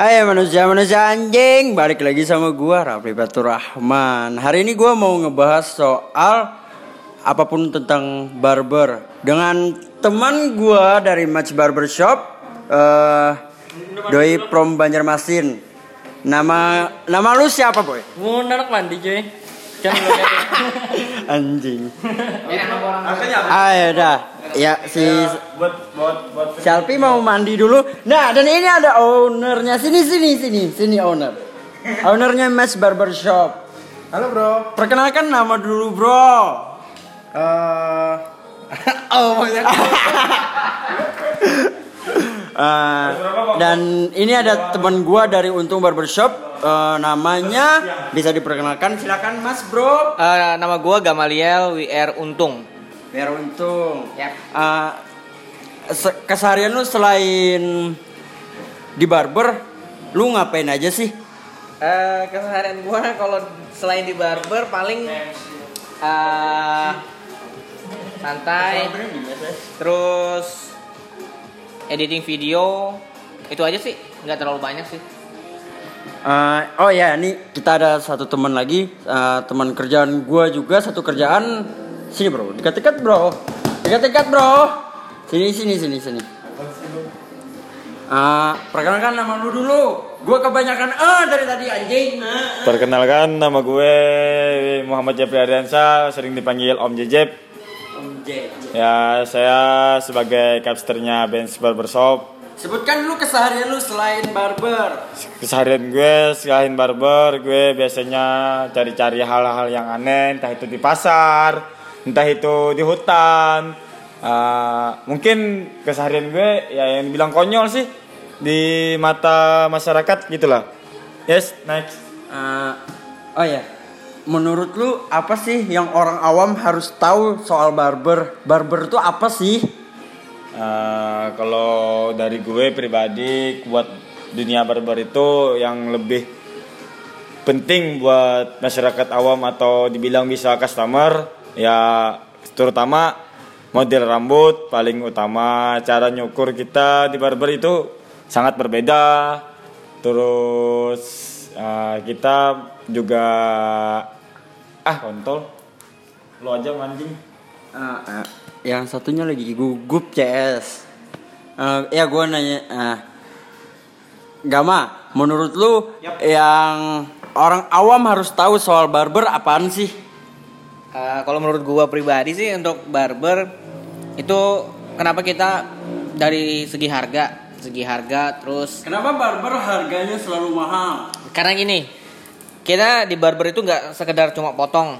Hai manusia-manusia anjing, balik lagi sama gua Rafli Batur Rahman. Hari ini gua mau ngebahas soal apa pun tentang barber dengan teman gua dari Match Barber Shop, eh Doi from Banjarmasin. Nama nama lu siapa boy? Mau narik mandi cuy. Lu lihat. Anjing. Ayo dah. Ya si buat buat buat Alpi mau mandi dulu. Nah, dan ini ada ownernya. Sini, sini, sini, sini owner. Ownernya Mas Barber Shop. halo bro Perkenalkan nama dulu, bro. Eh oh banyak Eh, dan ini ada teman gua dari Untung Barbershop. Eh, namanya bisa diperkenalkan. Silakan, Mas, Bro. Eh, nama gua Gamaliel WR Untung. Biar Untung. Yap. Eh, se- keseharian lu selain di barber, lu ngapain aja sih? Eh, keseharian gua kalau selain di barber paling eh santai terus editing video itu aja sih nggak terlalu banyak sih Eh, oh ya, ini kita ada satu teman lagi, eh, teman kerjaan gua juga satu kerjaan. Sini bro, dekat-dekat bro, dekat-dekat bro. Sini sini sini sini. Eh, perkenalkan nama lu dulu. Gua kebanyakan eh dari tadi anjing. Perkenalkan nama gue Muhammad Jeffrey Ariansa sering dipanggil Om Jejep. Ya saya sebagai capsternya Benz Barbershop Sebutkan dulu keseharian lu selain barber. keseharian gue selain barber gue biasanya cari-cari hal-hal yang aneh entah itu di pasar entah itu di hutan. Ah, mungkin keseharian gue ya yang dibilang konyol sih di mata masyarakat gitulah. Yes next. Eh, oh ya, menurut lu apa sih yang orang awam harus tahu soal barber? Barber itu apa sih? Ah, kalau dari gue pribadi buat dunia barber itu yang lebih penting buat masyarakat awam atau dibilang bisa customer ya terutama model rambut paling utama cara nyukur kita di barber itu sangat berbeda terus ah, kita juga ah kontol lo aja manjing Eh, eh, yang satunya lagi gugup CS. Eh, ya gue nanya, eh, Gama, menurut lu yang orang awam harus tahu soal barber apaan sih? Eh, kalau menurut gua pribadi sih untuk barber itu kenapa kita dari segi harga segi harga terus Kenapa barber harganya selalu mahal? karena gini kita di barber itu nggak sekedar cuma potong.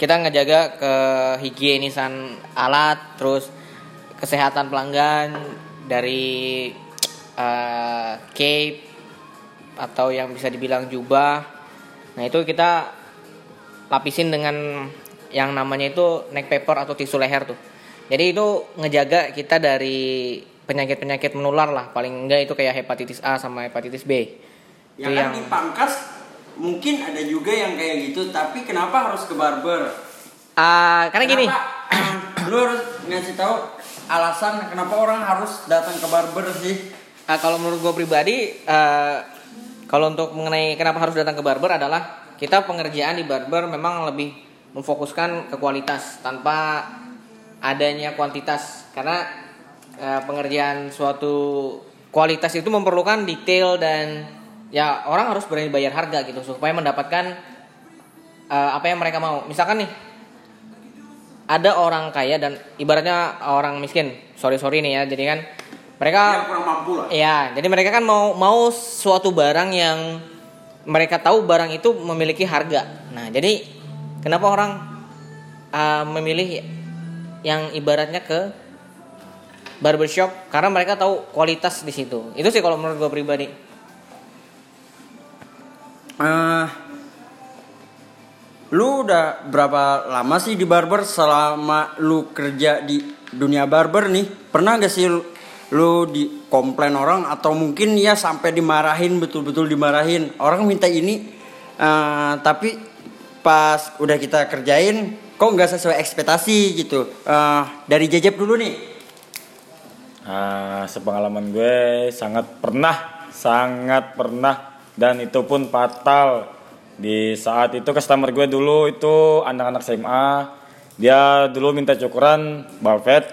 Kita ngejaga kehigienisan alat terus kesehatan pelanggan dari eh, cape atau yang bisa dibilang jubah. Nah itu kita lapisin dengan yang namanya itu neck paper atau tisu leher tuh. Jadi itu ngejaga kita dari penyakit-penyakit menular lah. Paling enggak itu kayak hepatitis A sama hepatitis B. Ya kan dipangkas mungkin ada juga yang kayak gitu, tapi kenapa harus ke barber? Ah, karena gini Kenapa, lu harus ngasih tahu alasan kenapa orang harus datang ke barber sih? Ah, kalau menurut gue pribadi, eh, kalau untuk mengenai kenapa harus datang ke barber adalah kita pengerjaan di barber memang lebih memfokuskan ke kualitas tanpa adanya kuantitas karena eh, pengerjaan suatu kualitas itu memerlukan detail dan ya orang harus berani bayar harga gitu supaya mendapatkan eh, apa yang mereka mau. Misalkan nih ada orang kaya dan ibaratnya orang miskin. Sorry sorry nih ya. Jadi kan mereka Yang kurang mampu lah. Iya, jadi mereka kan mau mau suatu barang yang mereka tahu barang itu memiliki harga. Nah, jadi kenapa orang uh, memilih yang ibaratnya ke barbershop karena mereka tahu kualitas di situ. Itu sih kalau menurut gue pribadi. Eh, lu udah berapa lama sih di barber selama lu kerja di dunia barber nih? Pernah gak sih lu, lu di komplain orang atau mungkin ya sampai dimarahin betul-betul dimarahin? Orang minta ini eh, tapi pas udah kita kerjain kok nggak sesuai ekspektasi gitu? Eh, dari Jejep dulu nih. Ah, sepengalaman gue sangat pernah sangat pernah dan itu pun fatal di saat itu customer gue dulu itu anak-anak SMA dia dulu minta cukuran balvet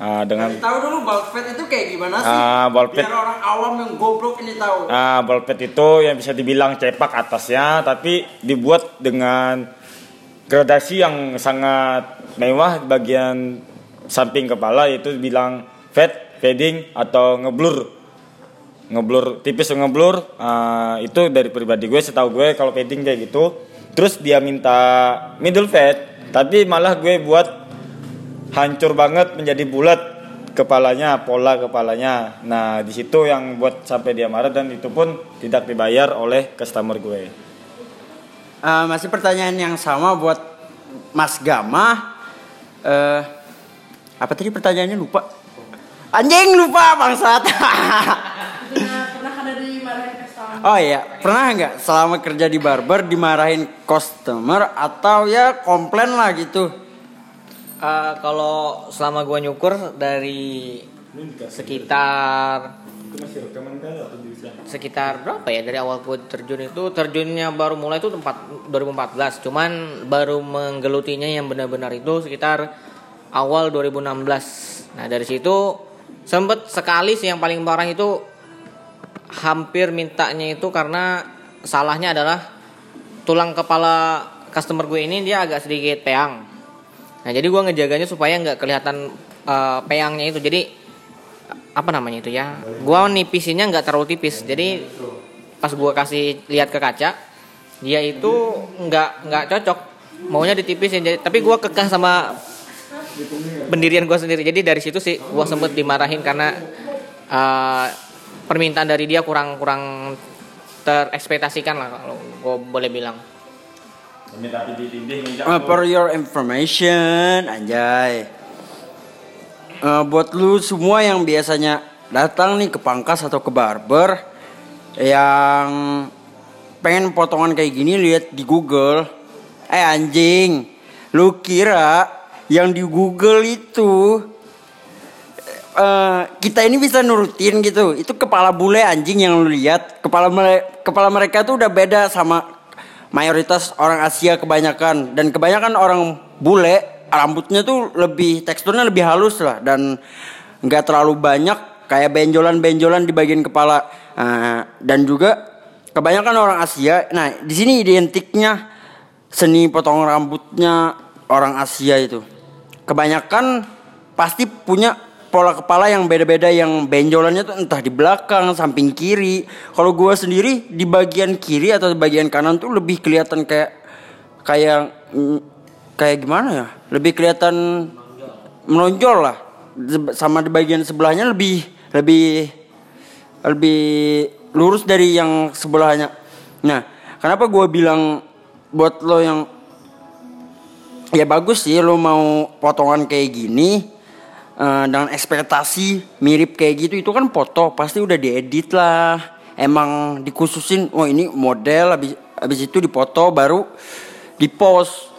ah, dengan Tahu dulu Balvet itu kayak gimana sih? Ah, Balvet. Biar orang awam yang goblok ini tahu. Nah, balpet itu yang bisa dibilang cepak atasnya, tapi dibuat dengan gradasi yang sangat mewah di bagian samping kepala yaitu bilang fade, fading atau ngeblur. Ngeblur tipis ngeblur ah, itu dari pribadi gue setahu gue kalau fading kayak gitu. Terus dia minta middle fade, tapi malah gue buat hancur banget menjadi bulat kepalanya, pola kepalanya. Nah, di situ yang buat sampai dia marah dan itu pun tidak dibayar oleh customer gue. Eh, masih pertanyaan yang sama buat Mas Gama. Eh, apa tadi pertanyaannya lupa? Anjing lupa bangsat. Pernah pernah ada dimarahin customer. Oh iya, pernah nggak selama kerja di barber dimarahin customer atau ya komplain lah gitu? Eh, kalau selama gua nyukur dari sekitar sekitar berapa ya? Dari awal gue terjun itu terjunnya baru mulai itu tempat 2014 cuman baru menggelutinya yang benar-benar itu sekitar awal 2016 nah dari situ sempet sekali sih yang paling parah itu hampir mintanya itu karena salahnya adalah tulang kepala customer gue ini dia agak sedikit peang. Nah jadi gue ngejaganya supaya nggak kelihatan eh, peangnya itu. Jadi apa namanya itu ya? Gua nipisinnya nggak terlalu tipis. Jadi pas gua kasih lihat ke kaca dia itu nggak nggak cocok. Maunya ditipisin. Jadi tapi gua kekeh sama pendirian gua sendiri. Jadi dari situ sih gua sempet dimarahin karena eh, permintaan dari dia kurang kurang terekspektasikan lah kalau gua boleh bilang Uh, for your information, anjay. Uh, buat lu semua yang biasanya datang nih ke pangkas atau ke barber yang pengen potongan kayak gini lihat di Google. Eh anjing, lu kira yang di Google itu eh, kita ini bisa nurutin gitu. Itu kepala bule anjing yang lu lihat. Kepala mere- kepala mereka tuh udah beda sama mayoritas orang Asia kebanyakan dan kebanyakan orang bule rambutnya tuh lebih teksturnya lebih halus lah dan nggak terlalu banyak kayak benjolan-benjolan di bagian kepala Nah, dan juga kebanyakan orang Asia nah di sini identiknya seni potong rambutnya orang Asia itu kebanyakan pasti punya pola kepala yang beda-beda yang benjolannya tuh entah di belakang, samping kiri. Kalau gua sendiri di bagian kiri atau di bagian kanan tuh lebih kelihatan kayak kayak kayak gimana ya? Lebih kelihatan menonjol lah. Sama di bagian sebelahnya lebih lebih lebih lurus dari yang sebelahnya. Nah, kenapa gua bilang buat lo yang ya bagus sih lo mau potongan kayak gini eh, dengan ekspektasi mirip kayak gitu itu kan foto pasti udah diedit lah. Emang dikhususin oh ini model habis habis itu dipoto baru dipost.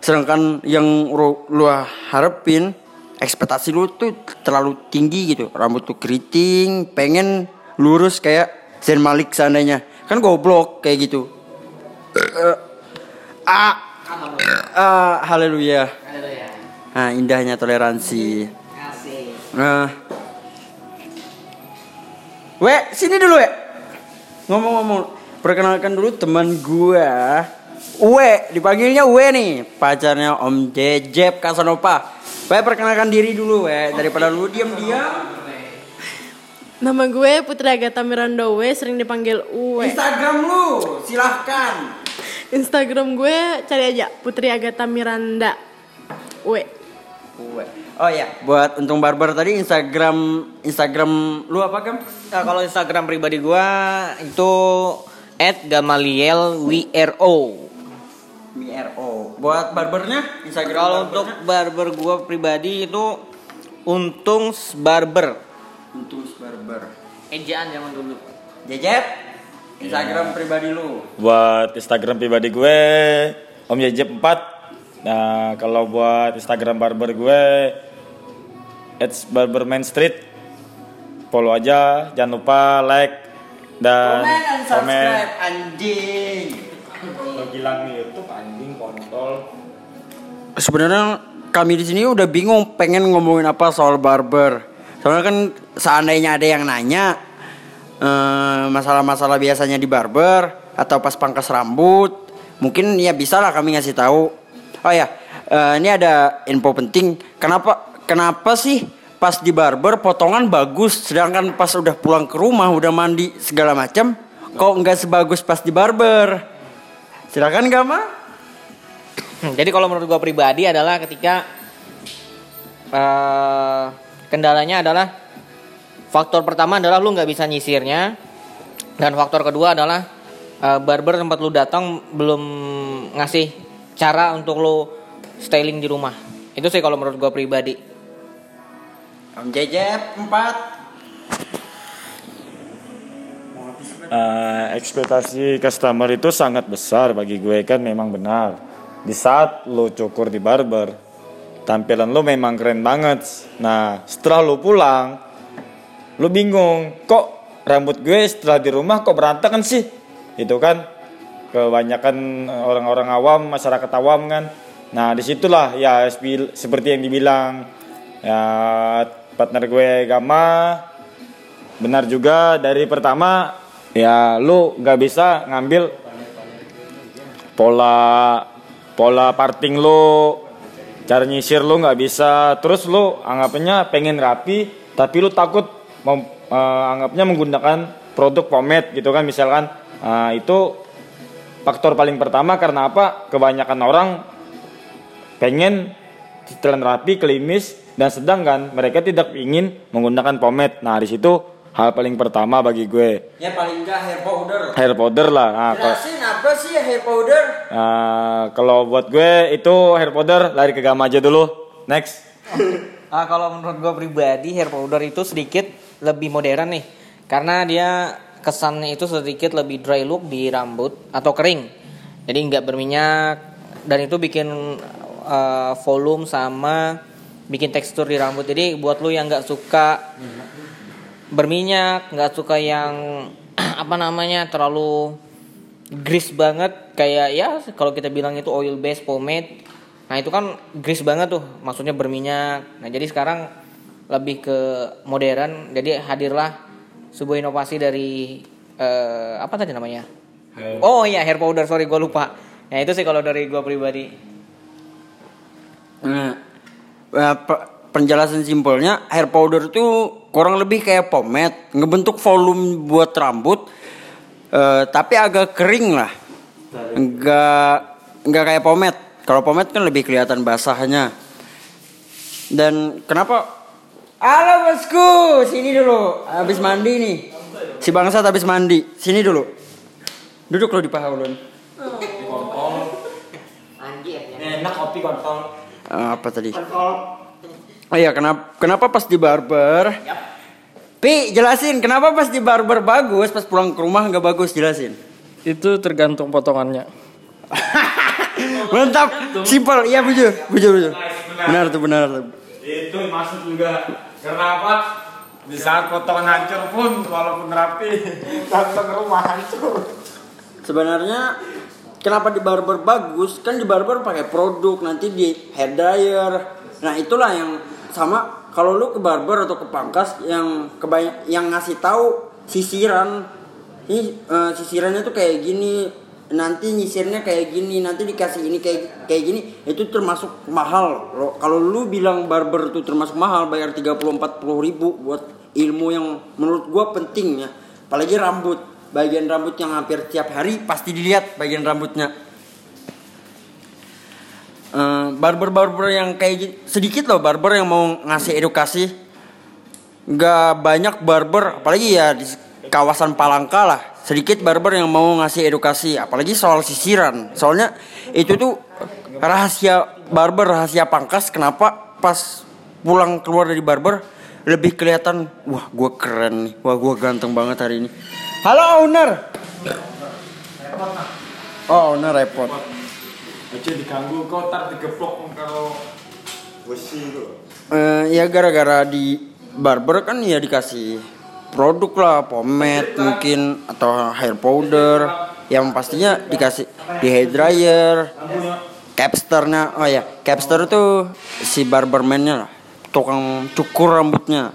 Sedangkan yang lu, lu harapin ekspektasi lu tuh terlalu tinggi gitu. Rambut tuh keriting pengen lurus kayak Zain Malik seandainya. Kan goblok kayak gitu. Eh, ah Ah, haleluya. Nah, indahnya toleransi. Nah. We, sini dulu, we. Ngomong-ngomong, perkenalkan dulu teman gua. Uwe, dipanggilnya Uwe nih, pacarnya Om Jejep Kasanova. We, perkenalkan diri dulu, we. Daripada lu diam-diam. Nama gue Putri Agatha Miranda Uwe, sering dipanggil Uwe. Instagram lu, silahkan. Instagram gue cari aja Putri Agatha Miranda Uwe. Uwe. Oh ya, buat untung barber tadi Instagram Instagram lu apa, Gam? Nah, kalau Instagram pribadi gua itu @gamalielwro. BRO. Buat barbernya Instagram Kalau untuk barber gua pribadi itu untung barber. Untung barber. Ejaan zaman dulu. Jejep Instagram pribadi lu. Buat Instagram pribadi gue Om Jejep 4 Nah kalau buat Instagram barber gue It's Barber Main Street follow aja jangan lupa like dan Comment and komen subscribe anjing. Lo bilang YouTube anjing kontol Sebenarnya kami di sini udah bingung pengen ngomongin apa soal barber. Soalnya kan seandainya ada yang nanya eh, masalah-masalah biasanya di barber atau pas pangkas rambut, mungkin ya bisa lah kami ngasih tahu. Oh ya, eh, ini ada info penting. Kenapa kenapa sih pas di barber potongan bagus, sedangkan pas udah pulang ke rumah udah mandi segala macam, kok nggak sebagus pas di barber? Silakan Gama. Hmm, Jadi kalau menurut gua pribadi adalah ketika eh, kendalanya adalah faktor pertama adalah lu nggak bisa nyisirnya dan faktor kedua adalah eh, barber tempat lu datang belum ngasih cara untuk lu styling di rumah. Itu sih kalau menurut gua pribadi. Om Jejep 4 Eh, ekspektasi customer itu sangat besar bagi gue kan memang benar. Di saat lo cukur di barber, tampilan lo memang keren banget. Nah, setelah lo pulang, lo bingung, kok rambut gue setelah di rumah kok berantakan sih? Itu kan kebanyakan orang-orang awam, masyarakat awam kan. Nah, di situlah ya seperti yang dibilang ya partner gue Gama. Benar juga dari pertama ya lu nggak bisa ngambil pola pola parting lu. Cara nyisir lu nggak bisa. Terus lu anggapnya pengen rapi tapi lu takut mem- eh, anggapnya menggunakan produk pomade gitu kan misalkan. Nah, itu faktor paling pertama karena apa? Kebanyakan orang pengen cicilan rapi klimis dan sedangkan mereka tidak ingin menggunakan pomade. Nah di situ hal paling pertama bagi gue. Ya paling enggak hair powder. hair powder lah. Nah, kalau- Jelasin apa sih hair powder? nah, kalau buat gue itu hair powder lari ke gama aja dulu. Next. Ah kalau menurut gue pribadi hair powder itu sedikit lebih modern nih. Karena dia kesannya itu sedikit lebih dry look di rambut atau kering. Jadi nggak berminyak. Dan itu bikin eh, volume sama bikin tekstur di rambut. Jadi buat lu yang nggak suka berminyak nggak suka yang apa namanya terlalu grease banget kayak ya kalau kita bilang itu oil based pomade. Nah itu kan grease banget tuh maksudnya berminyak. Nah jadi sekarang lebih ke modern. Jadi hadirlah sebuah inovasi dari eh, apa tadi namanya oh iya hair powder sorry gue lupa nah itu sih kalau dari gue pribadi Nah, pe- penjelasan simpelnya hair powder itu kurang lebih kayak pomade, ngebentuk volume buat rambut, eh, tapi agak kering lah, enggak enggak kayak pomade. Kalau pomade kan lebih kelihatan basahnya. Dan kenapa? Halo bosku, sini dulu. Habis mandi nih. Si bangsat habis mandi. Sini dulu. Duduk lo di paha ulun. enak kopi kontol Eh, apa tadi? Oh iya, kenapa kenapa pas di barber? Pi, jelasin kenapa pas di barber bagus, pas pulang ke rumah nggak bagus, jelasin. Itu tergantung potongannya. Mantap, simpel, iya bujur, bujur, bujur. Benar tuh, benar tuh. itu masuk juga karena apa di saat potongan hancur pun walaupun rapi datang ke rumah hancur Sebenarnya kenapa di barber bagus? Kan di barber pakai produk, nanti di hair dryer. Nah, itulah yang sama kalau lu ke barber atau ke pangkas yang kebanyak yang ngasih tahu sisiran. Ini eh, sisirannya tuh kayak gini, nanti nyisirnya kayak gini, nanti dikasih ini kayak kayak gini. Itu termasuk mahal. Lo- Kalau lu bilang barber itu termasuk mahal, bayar 30 40 ribu buat ilmu yang menurut gua penting ya. Apalagi rambut bagian rambut yang hampir tiap hari pasti dilihat bagian rambutnya Eh, barber-barber yang kayak gini sedikit loh barber yang mau ngasih edukasi nggak banyak barber apalagi ya di kawasan Palangka lah sedikit barber yang mau ngasih edukasi apalagi soal sisiran. Soalnya itu tuh rahasia barber rahasia pangkas kenapa pas pulang keluar dari barber lebih kelihatan wah gue keren nih. Wah gue ganteng banget hari ini. Halo owner. Oh owner repot. Aja diganggu kau tar digeplok kalau besi itu. Eh, ya gara-gara di barber kan ya dikasih produk lah pomade mungkin atau hair powder yang pastinya dikasih di hair dryer capsternya oh ya capster itu si barbermannya lah tukang cukur rambutnya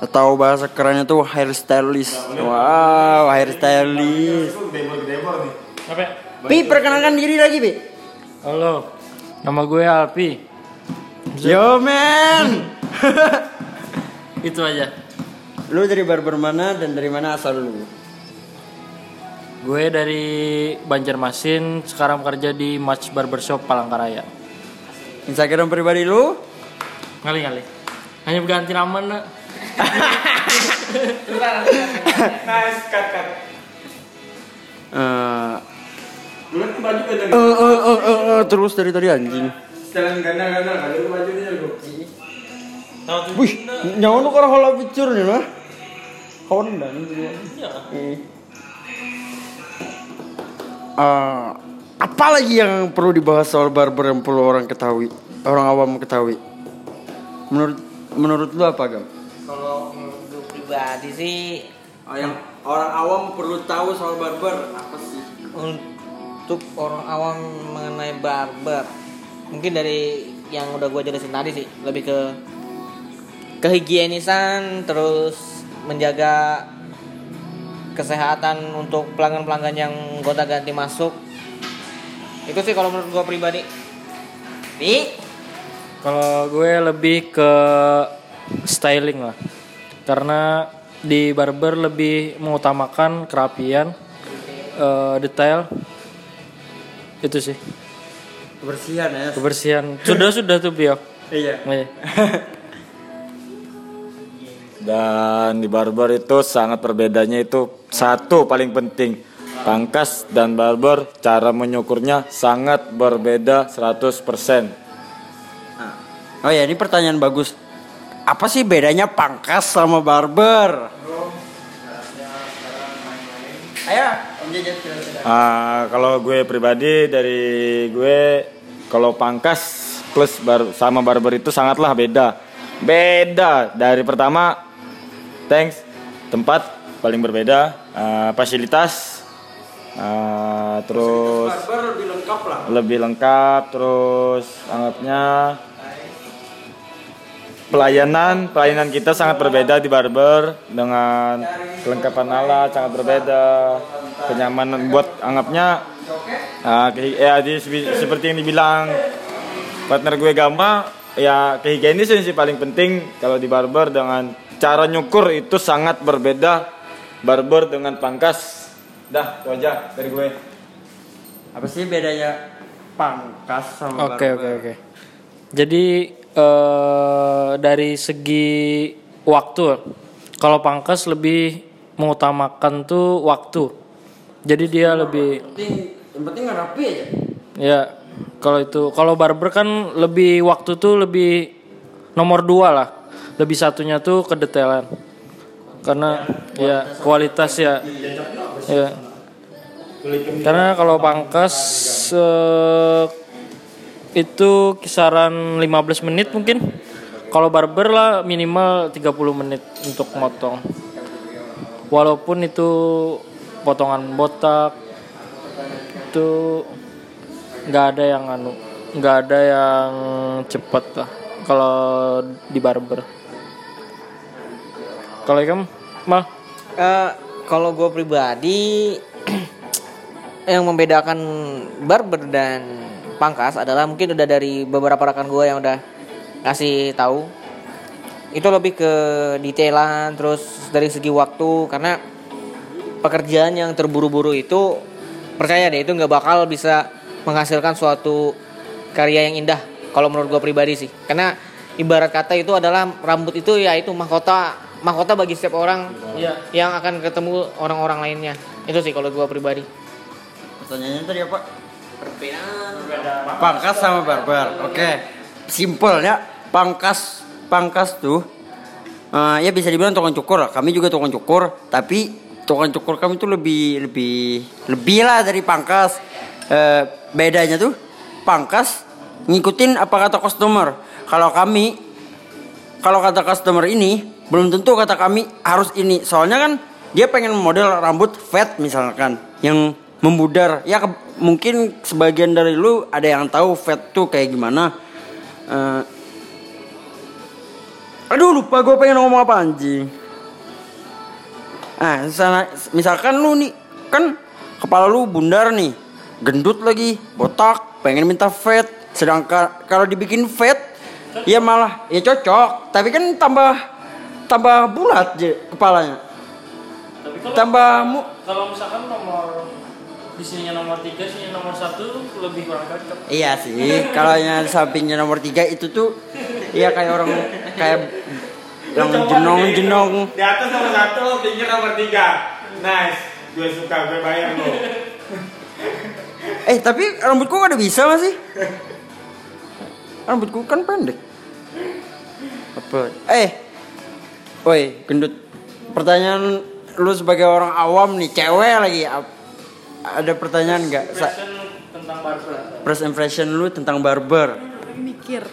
atau bahasa kerennya tuh hair stylist wow hair stylist? Pi perkenalkan diri lagi Pi Halo, nama gue Alpi. yo man Itu aja. Lu dari barber mana dan dari mana asal lu Gue dari Banjarmasin, sekarang kerja di Match Barbershop Palangkaraya. Instagram pribadi lu Ngali ngali. Hanya berganti nama nak. Nice cut cut. Eh, baju ganda. eh, eh, eh, eh, eh, terus dari tadi anjing Setelan kalau bajunya gue. Wih, nyawa lu kalau hola picture nih lah. Honda nih juga. Eh. Eh, apa lagi yang perlu dibahas soal barber yang perlu orang ketahui, orang awam ketahui? Menurut menurut lu apa gam? Kalau menurut gue pribadi sih Oh, yang orang awam perlu tahu soal barber apa sih? untuk orang awam mengenai barber mungkin dari yang udah gue jelasin tadi sih lebih ke kehigienisan terus menjaga kesehatan untuk pelanggan-pelanggan yang gonta ganti masuk itu sih kalau menurut gue pribadi Pi Kalau gue lebih ke styling lah. Karena di barber lebih mengutamakan kerapian, eh, detail. Itu sih. Kebersihan ya. Kebersihan. Sudah sudah tuh Bio. Iya. Dan di barber itu sangat berbedanya itu satu paling penting. Pangkas dan barber cara menyukurnya sangat berbeda 100%. Oh ya, ini pertanyaan bagus. Apa sih bedanya pangkas sama barber? Ayo, Om. Ah, kalau gue pribadi dari gue kalau pangkas plus bar sama barber itu sangatlah beda. Beda dari pertama thanks tempat paling berbeda, ah, fasilitas ah, terus Barber lebih lengkap lah. lebih lengkap terus anggapnya pelayanan pelayanan kita sangat berbeda di barber dengan kelengkapan alat sangat berbeda kenyamanan buat anggapnya kehi- ya di- seperti yang dibilang partner gue Gama ya kehigienisan sih paling penting kalau di barber dengan cara nyukur itu sangat berbeda barber dengan pangkas dah itu aja dari gue Apa sih bedanya pangkas sama Oke barber? oke oke. Jadi eh, dari segi waktu, kalau pangkas lebih mengutamakan tuh waktu. Jadi dia lebih Yang penting, yang penting rapi aja. ya kalau itu kalau barber kan lebih waktu tuh lebih nomor dua lah. Lebih satunya tuh kedetailan. Karena ya kualitas ya. Ya. Karena kalau pangkas eh, itu kisaran 15 menit mungkin. Kalau barber lah minimal 30 menit untuk motong. Walaupun itu potongan botak itu nggak ada yang anu, nggak ada yang cepet lah kalau di barber. Kalau kamu mal? Eh, kalau gue pribadi yang membedakan barber dan pangkas adalah mungkin udah dari beberapa rekan gue yang udah ngasih tahu. Itu lebih ke detailan terus dari segi waktu karena pekerjaan yang terburu-buru itu percaya deh itu nggak bakal bisa menghasilkan suatu karya yang indah kalau menurut gue pribadi sih. Karena ibarat kata itu adalah rambut itu ya itu mahkota mahkota bagi setiap orang Iya. yang akan ketemu orang-orang lainnya itu sih kalau gue pribadi Pertanyaannya tadi apa? Pangkas sama barber. Oke. Simple ya. Pangkas pangkas tuh eh, ya bisa dibilang tukang cukur lah. Kami juga tukang cukur, tapi tukang cukur kami tuh lebih lebih lebih lah dari pangkas. Eh, bedanya tuh pangkas ngikutin apa kata customer. Kalau kami kalau kata customer ini belum tentu kata kami harus ini. Soalnya kan dia pengen model rambut fat misalkan yang membudar. Ya ke- mungkin sebagian dari lu ada yang tahu fat tuh kayak gimana. Eh, aduh lupa gue pengen ngomong apa anjing. Nah, misalnya- misalkan lu nih kan kepala lu bundar nih, gendut lagi, botak, pengen minta fat. Sedangkan kalau dibikin fat, ya malah ya cocok. Tapi kan tambah tambah bulat je kepalanya. Tapi kalau Tambah mu kalau misalkan nomor di sininya nomor tiga, sininya nomor satu lebih kurang cocok. Iya sih, kalau yang sampingnya nomor tiga itu tuh, iya kayak orang kayak yang jenong-jenong. Di atas nomor satu, pinggir nomor tiga. Nice. Gue suka, gue bayar lo. Eh tapi rambutku ada bisa masih? Rambutku kan pendek. Apa? Eh, woi gendut. Pertanyaan lu sebagai orang awam nih, cewek lagi. Ada pertanyaan nggak? Tentang barber. First impression lu tentang barber? Mikir.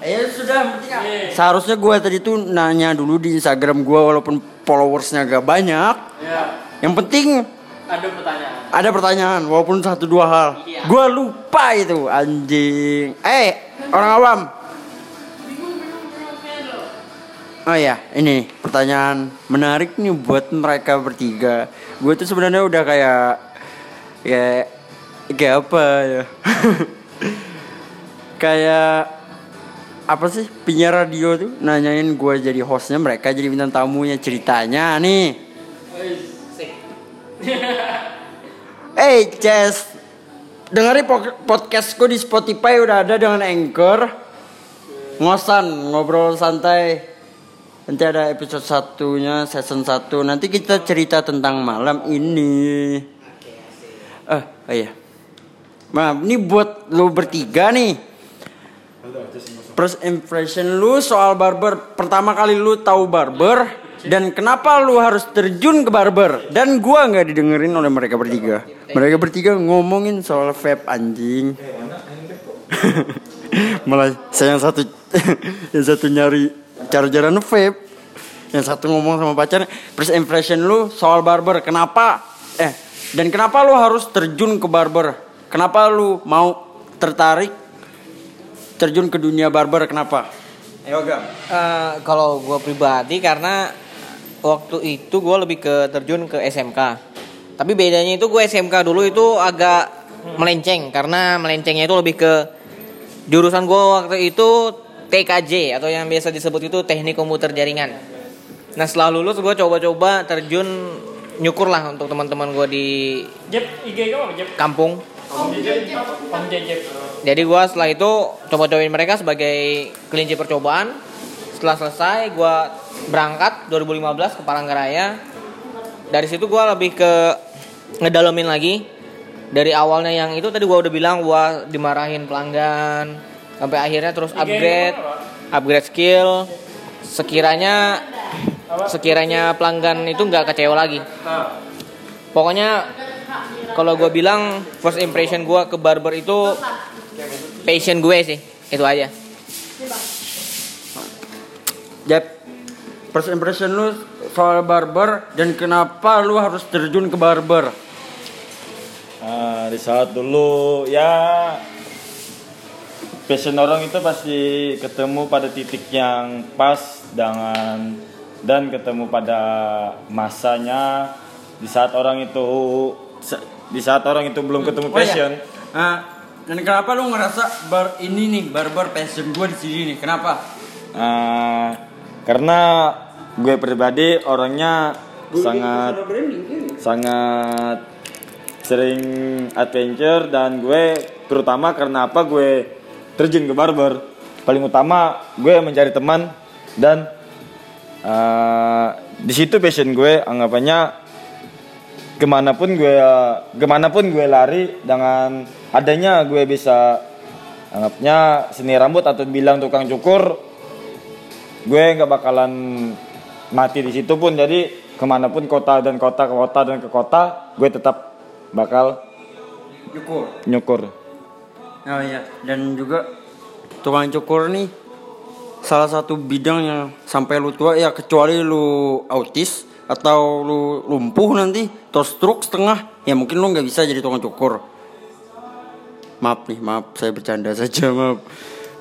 Ya sudah, seharusnya gue tadi tuh nanya dulu di Instagram gue walaupun followersnya gak banyak. Ya, Yang penting ada pertanyaan. ada pertanyaan walaupun satu dua hal. Iya. Gue lupa itu anjing. Eh orang awam. Oh ya ini pertanyaan menarik nih buat mereka bertiga. Gue tuh sebenarnya udah kayak kayak kayak apa ya? kayak apa sih penyiar radio tuh nanyain gue jadi hostnya mereka jadi bintang tamunya ceritanya nih Eh, Ces. Dengerin po- podcastku di Spotify udah ada dengan Anchor. Ngosan, ngobrol santai. Nanti ada episode satunya, season 1. Nanti kita cerita tentang malam ini. Eh, oh iya. Nah, ini buat lu bertiga nih. First impression lu soal barber. Pertama kali lu tahu barber dan kenapa lu harus terjun ke barber? Dan gua nggak didengerin oleh mereka bertiga. Mereka bertiga ngomongin soal vape anjing. Malah saya yang satu yang satu nyari chargeran vape. Yang satu ngomong sama pacarnya. First impression lu soal barber. Kenapa? Eh, dan kenapa lu harus terjun ke barber? Kenapa lu mau tertarik terjun ke dunia barber kenapa? Ayo Gam. Eh, kalau gue pribadi karena waktu itu gue lebih ke terjun ke SMK. Tapi bedanya itu gue SMK dulu itu agak melenceng karena melencengnya itu lebih ke jurusan gue waktu itu TKJ atau yang biasa disebut itu teknik komputer jaringan. Nah setelah lulus gue coba-coba terjun nyukur lah untuk teman-teman gue di Jep, IG apa Jep? kampung. Om Jep. Om Jep. Jadi gua setelah itu coba-cobain mereka sebagai kelinci percobaan. Setelah selesai gua berangkat 2015 ke Palangkaraya. Dari situ gua lebih ke ngedalemin lagi. Dari awalnya yang itu tadi gua udah bilang gua dimarahin pelanggan sampai akhirnya terus upgrade, upgrade skill. Sekiranya sekiranya pelanggan itu nggak kecewa lagi. Pokoknya kalau gue bilang first impression gue ke barber itu passion gue sih itu aja Jep, first impression lu soal barber dan kenapa lu harus terjun ke barber? Ah, di saat dulu ya passion orang itu pasti ketemu pada titik yang pas dengan dan ketemu pada masanya di saat orang itu di saat orang itu belum ketemu Oh, iya. passion Nah, dan kenapa lu ngerasa bar ini nih barber passion gue di sini nih? Kenapa? Ah, karena gue pribadi orangnya sangat sangat sering adventure dan gue terutama karena apa gue terjun ke barber. Paling utama gue mencari teman dan ah, di situ passion gue anggapannya ke mana pun gue ke mana pun gue lari dengan adanya gue bisa anggapnya seni rambut atau bilang tukang cukur gue nggak bakalan mati di situ pun. Jadi ke mana pun kota dan kota ke kota dan ke kota gue tetap bakal Cukur. nyukur Oh iya, dan juga tukang cukur nih salah satu bidang yang sampai lu tua ya kecuali lu autis atau lu lumpuh nanti atau stroke setengah ya mungkin lu nggak bisa jadi tukang cukur. Maaf nih maaf saya bercanda saja maaf.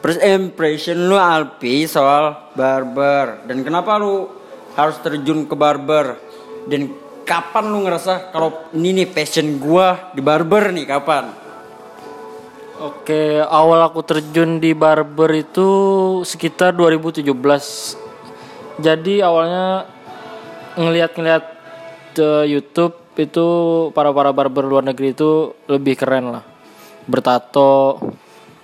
First impression lu Alpi soal barber. Dan kenapa lu harus terjun ke barber? Dan kapan lu ngerasa kalau ini nih passion gua di barber nih kapan Oke, awal aku terjun di barber itu sekitar 2017. Jadi awalnya ngelihat-ngelihat ke YouTube itu para-para barber luar negeri itu lebih keren lah. Bertato,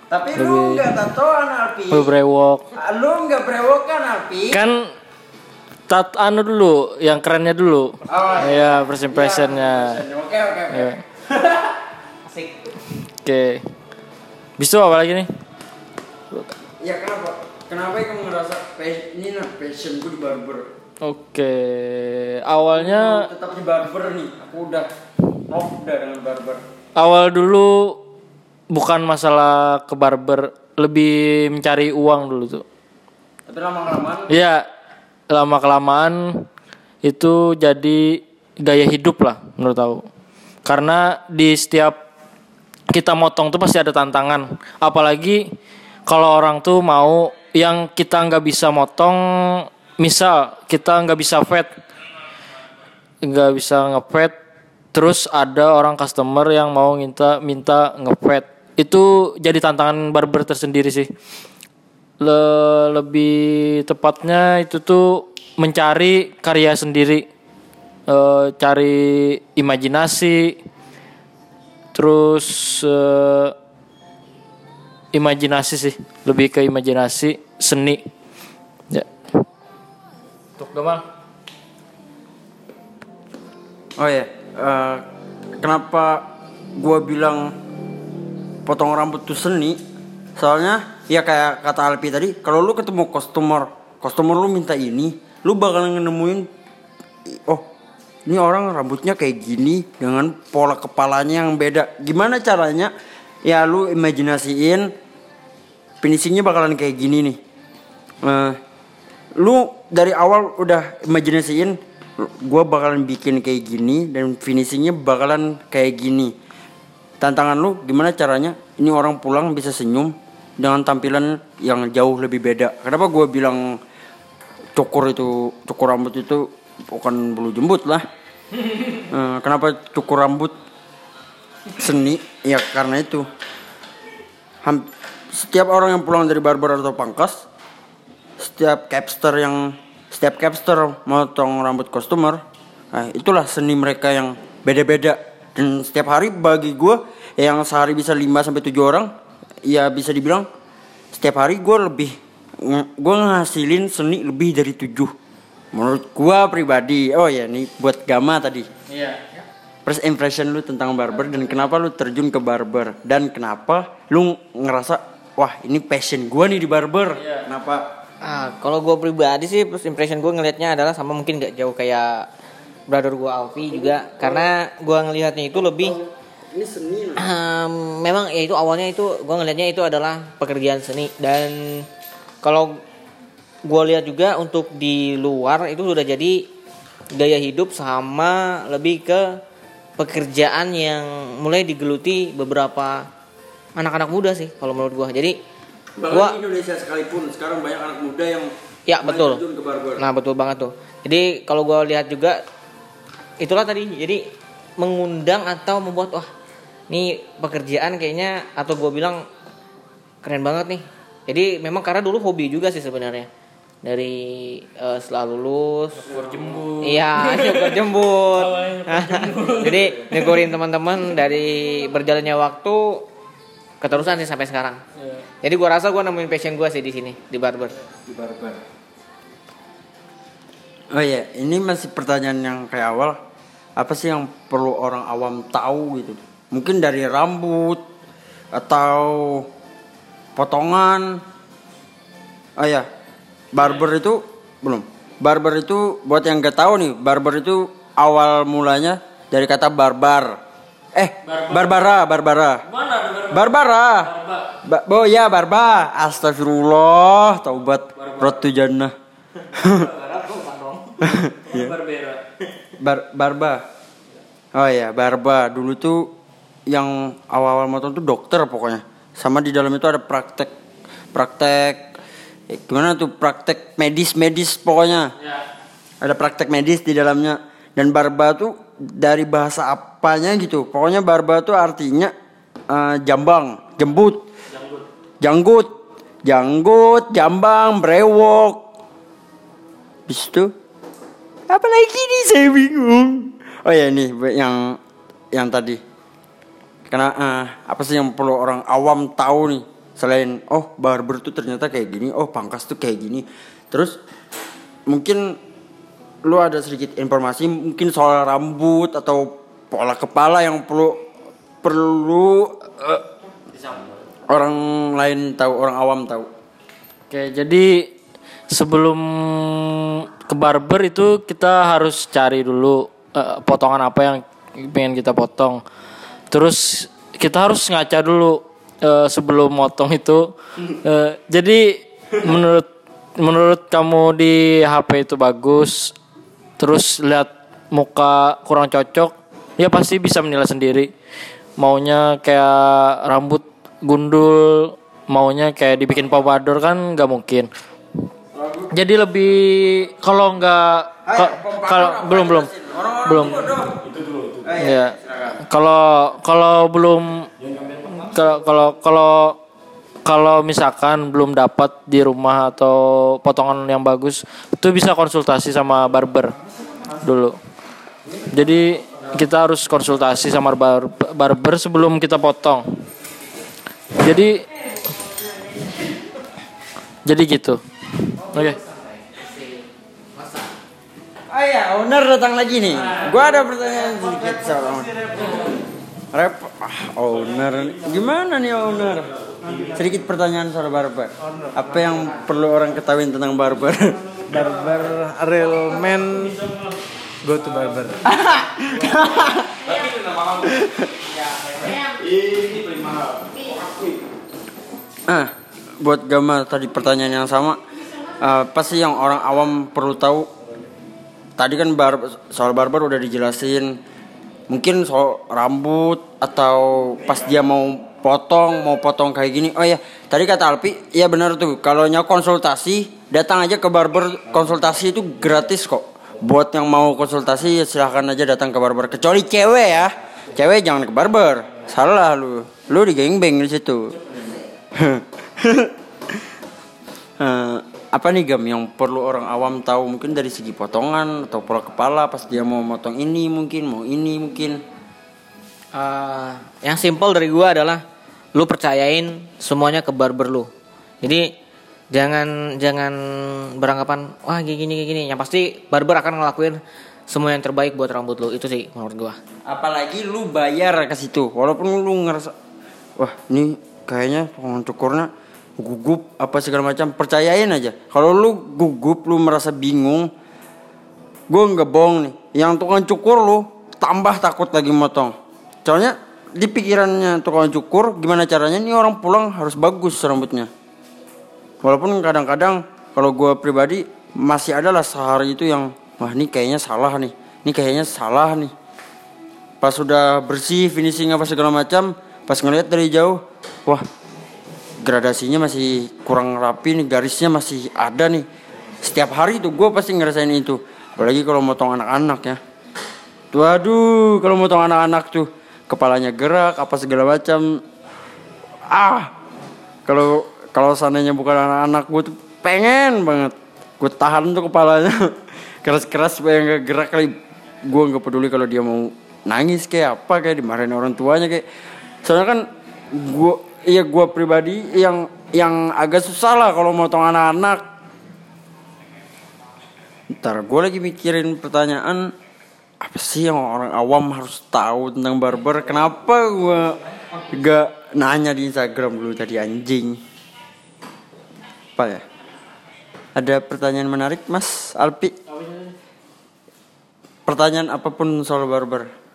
tapi lu nggak tatoan Alpi berbrewok. lu nggak brewokan Alpi Kan tat anu dulu, yang kerennya dulu. Oh, Iya, first impressionnya. oke oke oke Iya. Asik. Oke. Bisu apa lagi nih? ya kenapa kenapa kamu ngerasa pas- ini nah passion gue di barber Oke, awalnya tetap di barber nih aku udah off udah dengan barber awal dulu bukan masalah ke barber, lebih mencari uang dulu tuh. tapi lama kelamaan Iya, lama kelamaan itu jadi gaya hidup lah menurut aku. Karena di setiap kita motong tuh pasti ada tantangan. Apalagi kalau orang tuh mau yang kita nggak bisa motong, misal kita nggak bisa fat, nggak bisa ngepet, terus ada orang customer yang mau minta minta ngepet. Itu jadi tantangan barber tersendiri sih. Le- lebih tepatnya itu tuh mencari karya sendiri Eh, cari imajinasi terus eh, imajinasi sih. Lebih ke imajinasi seni. Ya. Untuk Gamal oh ya eh, kenapa gua bilang potong rambut tuh seni? Soalnya ya kayak kata Alpi tadi kalau lu ketemu customer customer lu minta ini lu bakalan nemuin oh ini orang rambutnya kayak gini dengan pola kepalanya yang beda. Gimana caranya? Ya lu imajinasiin finishingnya bakalan kayak gini nih. Eh, lu dari awal udah imajinasiin gue bakalan bikin kayak gini dan finishingnya bakalan kayak gini. Tantangan lu gimana caranya? Ini orang pulang bisa senyum dengan tampilan yang jauh lebih beda. Kenapa gue bilang cukur itu cukur rambut itu bukan bulu jembut lah. Eh, kenapa cukur rambut? Seni. Ya karena itu. Setiap orang yang pulang dari barber atau pangkas setiap capster yang setiap capster motong rambut customer nah, itulah seni mereka yang beda-beda. Dan setiap hari bagi gue yang sehari bisa 5 sampai 7 orang ya bisa dibilang setiap hari gue lebih gue ngasilin seni lebih dari 7 menurut gue pribadi oh ya nih buat Gama tadi. Iya. First impression lu tentang barber dan kenapa lu terjun ke barber? Dan kenapa lu ngerasa wah ini passion gua nih di barber? Kenapa? Ah, kalau gue pribadi sih first impression gue ngelihatnya adalah sama mungkin gak jauh kayak brother gue Alfi juga. Karena gue ngelihatnya itu lebih ini seni Ehm, memang ya itu awalnya itu gue ngelihatnya itu adalah pekerjaan seni. Dan kalau gue lihat juga untuk di luar itu sudah jadi gaya hidup sama lebih ke pekerjaan yang mulai digeluti beberapa anak-anak muda sih kalau menurut gue jadi bahkan gue di Indonesia sekalipun sekarang banyak anak muda yang Ya, betul. ke barber Nah betul banget tuh. Jadi kalau gue lihat juga itulah tadi. Jadi mengundang atau membuat wah ini pekerjaan kayaknya atau gue bilang keren banget nih. Jadi memang karena dulu hobi juga sih sebenarnya dari eh, setelah lulus. jembut. Iya, nyukur jembut. Jadi nyukurin teman-teman dari berjalannya waktu keterusan sih sampai sekarang. Jadi gua rasa gua nemuin passion gua sih di sini di barber. di barber. Oh iya ini masih pertanyaan yang kayak awal. Apa sih yang perlu orang awam tahu gitu? Mungkin dari rambut atau potongan. Oh ya barber itu belum. Barber itu buat yang gak tahu nih barber itu awal mulanya dari kata barbar. Eh barbara barbara. Mana ada barbara. Ba oh ya barba astagfirullah taubat. Road to Jannah. Iya. Bar barba. Oh ya barba. Dulu tuh yang awal-awal motong tuh dokter pokoknya. Sama di dalam itu ada praktek praktek gimana tuh praktek medis medis pokoknya? Ada praktek medis di dalamnya. Dan barba tuh dari bahasa apanya gitu. Pokoknya barba tuh artinya eh, jambang jembut. Janggut. Janggut. Jambang brewok. Bis itu apalagi nih saya bingung. Oh ya nih yang yang tadi. Karena eh, apa sih yang perlu orang awam tahu nih selain oh barber tuh ternyata kayak gini oh pangkas tuh kayak gini terus mungkin lu ada sedikit informasi mungkin soal rambut atau pola kepala yang perlu perlu eh, orang lain tahu orang awam tahu Oke, jadi sebelum ke barber itu kita harus cari dulu eh, potongan apa yang pengen kita potong. Terus kita harus ngaca dulu eh, sebelum motong itu. Eh, jadi menurut menurut kamu di HP itu bagus, terus lihat muka kurang cocok, ya pasti bisa menilai sendiri. Maunya kayak rambut gundul, maunya kayak dibikin pompadour kan nggak mungkin. Jadi lebih kalau nggak ka- kalau belum belum belum ya kalau kalau belum kalau kalau kalau kalau misalkan belum dapat di rumah atau potongan yang bagus itu bisa konsultasi sama barber dulu. Jadi kita harus konsultasi sama bar- barber sebelum kita potong. Jadi jadi gitu. Oke. Oh iya, owner datang lagi nih. Gua ada pertanyaan sedikit soal Rep, ah, owner, gimana nih owner? Sedikit pertanyaan soal barber. Apa yang perlu orang ketahui tentang barber? barber real man go to barber ah, buat Gama tadi pertanyaan yang sama. Eh, apa sih yang orang awam perlu tahu? Tadi kan bar soal barber udah dijelasin. Mungkin soal rambut atau pas dia mau potong, mau potong kayak gini. Oh ya, tadi kata Alpi, iya benar tuh. Kalau nya konsultasi, datang aja ke barber konsultasi itu gratis kok. Buat yang mau konsultasi ya silahkan aja datang ke barber. Kecuali cewek ya. Cewek jangan ke barber. Salah lu. Lu digengbeng di situ. Eh, apa nih gam yang perlu orang awam tahu mungkin dari segi potongan atau pola kepala pas dia mau motong ini mungkin mau ini mungkin Eh, yang simple dari gua adalah lu percayain semuanya ke barber lu. Jadi jangan jangan beranggapan wah kayak gini kayak gini. Yang pasti barber akan ngelakuin semua yang terbaik buat rambut lu. Itu sih menurut gua. apalagi lu bayar ke situ walaupun lu ngerasa wah ini kayaknya pohon cukurnya gugup apa segala macam percayain aja. Kalau lu gugup lu merasa bingung gue nggak bohong nih. Yang tukang cukur lu tambah takut lagi motong. Soalnya di pikirannya tukang cukur gimana caranya? Nih orang pulang harus bagus rambutnya. Walaupun kadang-kadang kalau gue pribadi masih adalah sehari itu yang wah ini kayaknya salah nih. Ini kayaknya salah nih. Pas sudah bersih finishing apa segala macam pas ngeliat dari jauh wah gradasinya masih kurang rapi nih garisnya masih ada nih. Setiap hari tuh gue pasti ngerasain itu. Apalagi kalau motong anak-anak ya. Waduh kalau motong anak-anak tuh kepalanya gerak apa segala macam. Ah kalau kalau seandainya bukan anak-anak gue tuh pengen banget. Gue tahan tuh kepalanya. Keras-keras supaya nggak gerak kali. Gue nggak peduli kalau dia mau nangis kayak apa kayak dimarahin orang tuanya kayak. Soalnya kan gue iya gue pribadi yang yang agak susah lah kalau motong anak-anak. Ntar gue lagi mikirin pertanyaan apa sih yang orang awam harus tahu tentang barber kenapa gue gak nanya di Instagram dulu tadi anjing? Apa ya? Ada pertanyaan menarik mas Alpi? Pertanyaan apa pun soal barber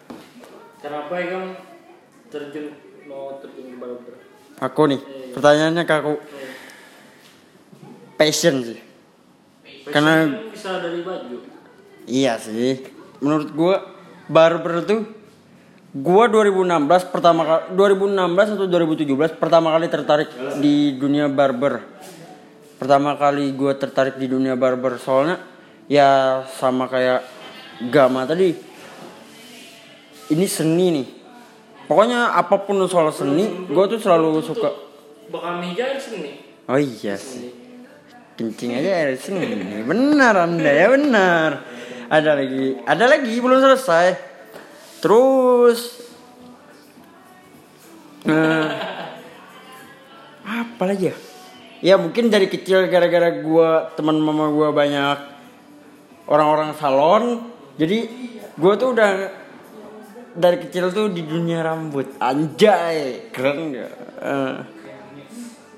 kenapa ya kamu terjun aku nih pertanyaannya ke aku passion sih Karena bisa dari baju. Iya sih. Menurut gua barber tuh gua 2016 pertama kali 2016 atau 2017 pertama kali tertarik di dunia barber. Pertama kali gua tertarik di dunia barber soalnya ya sama kayak Gama tadi. Ini seni nih. Pokoknya apa pun soal seni, gua tuh selalu suka. Bakal meja sini. Oh iya sih. Kencing aja air seni. Benar Anda ya benar. Ada lagi, ada lagi belum selesai. Terus eh, apa lagi ya? Ya mungkin dari kecil gara-gara gua teman mama gua banyak orang-orang salon, jadi gua tuh udah dari kecil tuh di dunia rambut. Anjay, keren gak? Eh,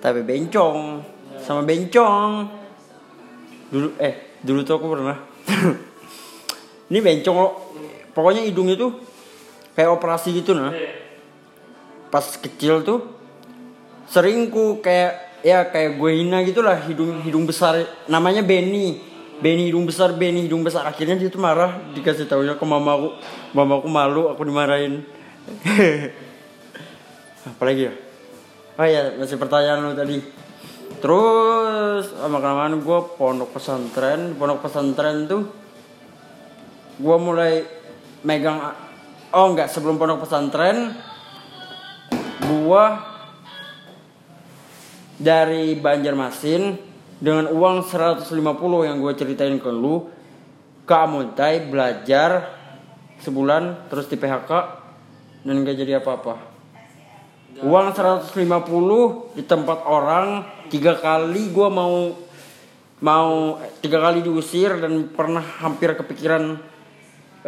tapi bencong. Sama bencong. Dulu eh dulu tuh aku pernah. Ini bencong loh pokoknya hidungnya tuh kayak operasi gitu nah. Pas kecil tuh sering ku kayak ya kayak gue hina gitulah hidung hidung besar. Namanya Benny Benny hidung besar Benny hidung besar. Akhirnya dia tuh marah dikasih tahunya ke mamaku. Mamaku malu aku dimarahin. Apalagi ya? Oh ya masih pertanyaan lu tadi. Terus lama kelamaan gue pondok pesantren. Pondok pesantren tuh gue mulai megang oh enggak sebelum pondok pesantren gue dari Banjarmasin dengan uang 150 yang gue ceritain ke lu ke Amuntai belajar sebulan terus di PHK dan gak jadi apa-apa. Uang 150 di tempat orang tiga kali gue mau mau tiga kali diusir dan pernah hampir kepikiran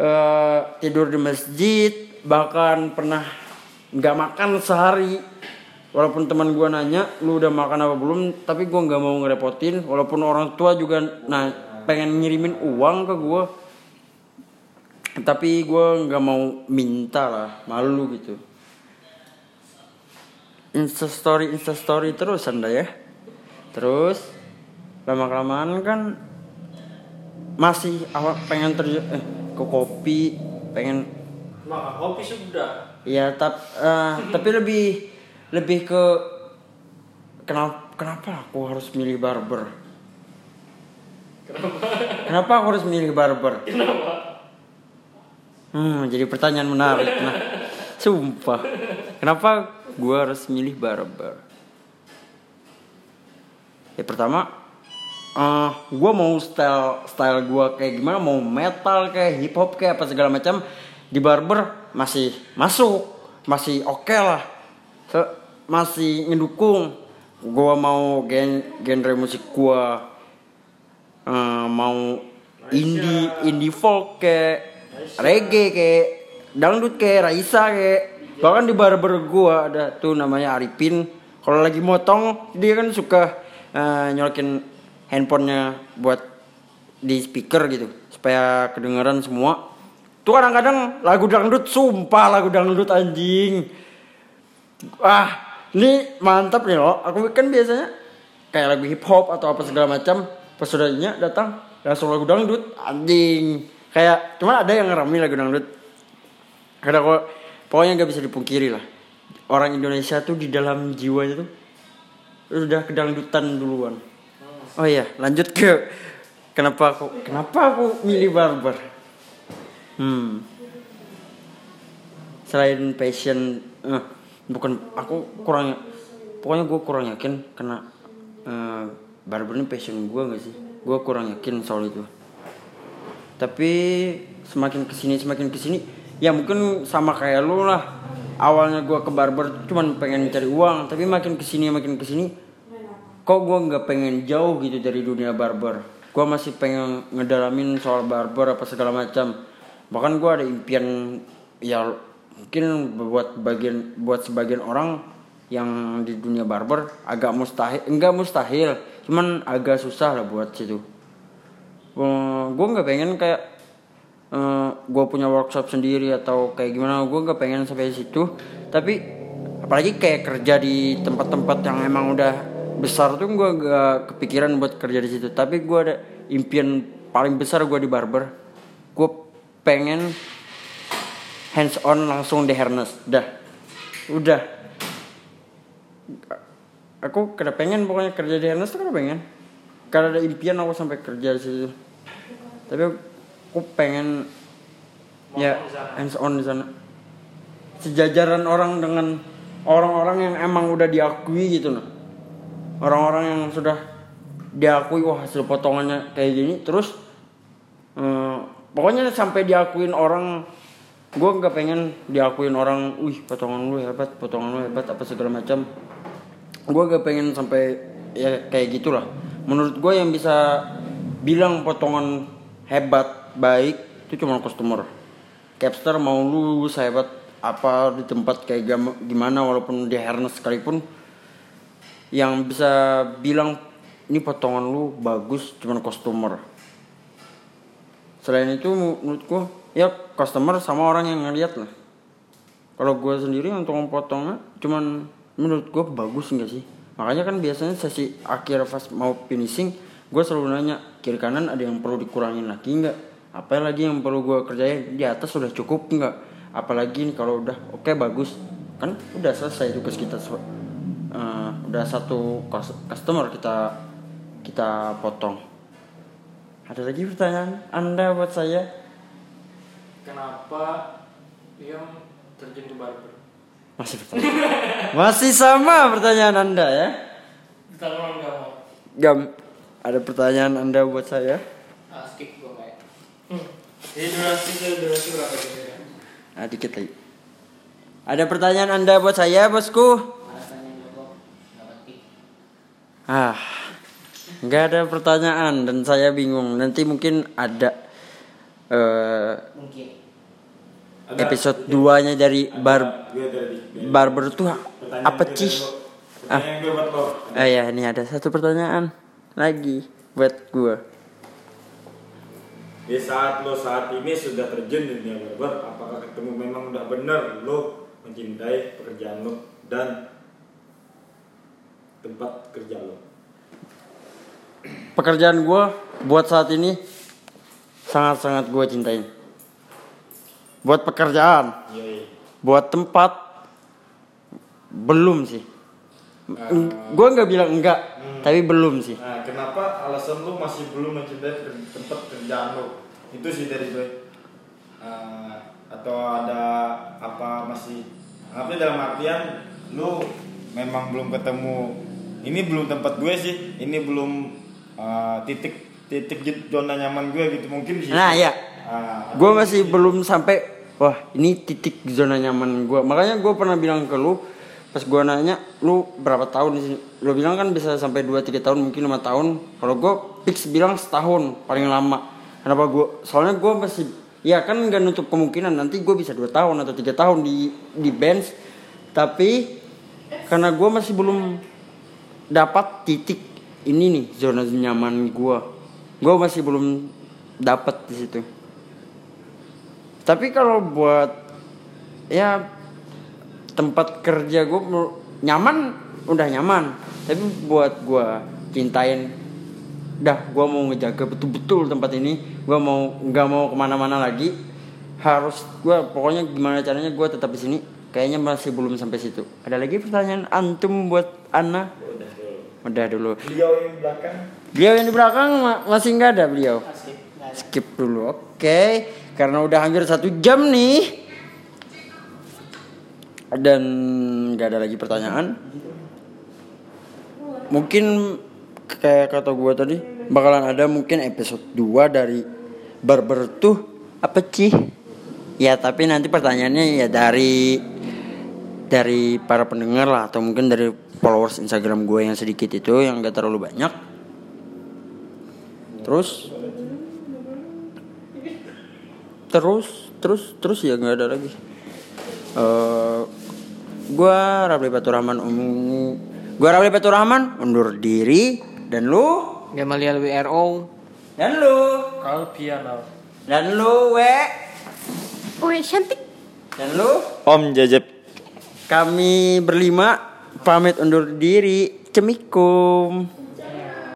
eh, tidur di masjid bahkan pernah nggak makan sehari walaupun teman gue nanya lu udah makan apa belum? Tapi gue nggak mau ngerepotin. Walaupun orang tua juga nah pengen ngirimin uang ke gue tapi gue nggak mau minta lah malu gitu. Instastory instastory terus anda ya. Terus lama kelamaan kan masih awak pengen terjun eh, ke kopi pengen Maka kopi sudah. ya tap, eh, tapi lebih lebih ke kenapa kenapa aku harus milih barber? Kenapa? Aku harus milih barber? Hmm jadi pertanyaan menarik. Nah sumpah. Kenapa gua harus milih barber? Ya pertama eh gue mau style style gue kayak gimana? Mau metal kayak hip hop kayak apa segala macam di barber masih masuk masih oke lah Se- masih ngedukung. Gue mau gen genre musik gue eh, mau indie indie folk kayak reggae kayak dangdut kayak Raisa kayak bahkan di barber gue ada tuh namanya Arifin. Kalau lagi motong dia kan suka eh, nyolokin handphonenya buat di speaker gitu supaya kedengaran semua. Tuh kadang-kadang lagu dangdut sumpah lagu dangdut anjing wah ini mantap nih loh aku kan biasanya kayak lagu hip hop atau apa segala macam pas saudaranya datang langsung lagu dangdut. Anjing. Kayak cuma ada yang ngerami lagu dangdut. Karena kok pokoknya nggak bisa dipungkiri lah. Orang Indonesia tuh di dalam jiwanya tuh udah kedangdutan duluan. Oh iya lanjut ke kenapa aku kenapa aku milih barber hmm. Selain passion eh, bukan aku kurang pokoknya gue kurang yakin karena eh, barber ini passion gue gak sih? Gue kurang yakin soal itu. Tapi semakin ke sini semakin ke sini ya mungkin sama kayak lu lah. Awalnya gue ke barber cuman pengen cari uang tapi makin ke sini makin ke sini kok gue nggak pengen jauh gitu dari dunia barber? Gue masih pengen ngedalamin soal barber apa segala macam. Bahkan gue ada impian ya mungkin buat bagian buat sebagian orang yang di dunia barber agak mustahil enggak mustahil cuman agak susah lah buat situ. Gue nggak pengen kayak gue punya workshop sendiri atau kayak gimana gue nggak pengen sampai situ. Tapi apalagi kayak kerja di tempat-tempat yang emang udah besar tuh gue gak kepikiran buat kerja di situ. Tapi gue ada impian paling besar gue di barber. Gue pengen hands on langsung di harness dah udah. Aku kada pengen pokoknya kerja di harness tuh kada pengen karena ada impian aku sampai kerja di situ. Tapi aku pengen ya hands on di sana. Sejajaran orang dengan orang-orang yang emang udah diakui gitu nah orang-orang yang sudah diakui wah hasil potongannya kayak gini. Terus eh, pokoknya sampai diakuin orang gue nggak pengen diakuin orang wih potongan lu hebat potongan lu hebat apa segala macam. Gue gak pengen sampai ya kayak gitulah. Menurut gue yang bisa bilang potongan hebat baik itu cuma customer. Capster mau lu sehebat apa di tempat kayak gimana walaupun di harness sekalipun yang bisa bilang ini potongan lu bagus cuma customer. Selain itu menurut gue ya customer sama orang yang ngeliat lah. Kalau gue sendiri untuk memotongnya cuman menurut gue bagus nggak sih? Makanya kan biasanya sesi akhir pas mau finishing gue selalu nanya kiri kanan ada yang perlu dikurangin lagi nggak? Apa lagi yang perlu gue kerjain? Di atas sudah cukup nggak? Apalagi nih kalau udah oke bagus. Kan udah selesai tugas kita eh, udah satu cus- customer kita kita potong. Ada lagi pertanyaan anda buat saya Kenapa Liam terjun ke barber? masih pertanyaan masih sama pertanyaan anda ya Tolong nggak mau. Gam, ada pertanyaan Anda buat saya? Ah, skip gue kayak. Ini durasi durasi berapa gitu ya? Ah, dikit lagi. Ada pertanyaan Anda buat saya, bosku? Ah, nggak ada pertanyaan dan saya bingung. Nanti mungkin ada eh, Mungkin. Episode 2-nya dari bar Gue dari barber tuh apa sih? Ah. Gue. Ah ya, ini ada satu pertanyaan lagi buat gua. Di saat lo saat ini sudah terjun di dunia barber, apakah ketemu memang udah bener lo mencintai pekerjaan lo dan tempat kerja lo? Pekerjaan gua buat saat ini sangat-sangat gua cintain. Buat pekerjaan, Yoi. buat tempat. Belum sih. Gue nggak bilang enggak tapi belum sih. Nah, kenapa alasan lo masih belum mencintai tempat kerjaan lo? Itu sih dari gue. Eh, atau ada apa masih apa dalam artian lu memang belum ketemu ini belum tempat gue sih. Ini belum eh, titik titik zona nyaman gue gitu. Mungkin sih. Nah ya Ah, gue masih belum sampai wah ini titik zona nyaman gue makanya gue pernah bilang ke lu pas gue nanya lu berapa tahun di sini? Lu bilang kan bisa sampai 2-3 tahun mungkin lima tahun. Kalau gue fix bilang setahun paling lama. Kenapa gue soalnya gue masih ya kan nggak nutup kemungkinan nanti gue bisa dua tahun atau tiga tahun di di bench. Tapi karena gue masih belum dapat titik ini nih zona nyaman gue gue masih belum dapat di situ tapi kalau buat ya tempat kerja gue nyaman udah nyaman. Tapi buat gue cintain dah gue mau ngejaga betul-betul tempat ini. Gue mau nggak mau ke mana-mana lagi. Harus gue pokoknya gimana caranya gue tetap di sini. Kayaknya masih belum sampai situ. Ada lagi pertanyaan? Antum buat Ana udah dulu. Beliau yang belakang. Beliau yang di belakang ma- masih nggak ada beliau skip dulu oke. Karena udah hampir satu jam nih. Dan nggak ada lagi pertanyaan. Mungkin kayak kata gue tadi bakalan ada mungkin episode 2 dari barber tuh apa sih? Ya tapi nanti pertanyaannya ya dari dari para pendengar lah atau mungkin dari followers Instagram gue yang sedikit itu yang gak terlalu banyak. Terus terus terus terus ya nggak ada lagi. Eh gue Rabli Baturrahman um, gue Rabli Baturrahman undur diri. Dan lu? Gamaliel WRO dan lu? Kalau piano. dan lu we Wih, cantik. dan lu? Om Jajep. Kami berlima pamit undur diri. Cemikum.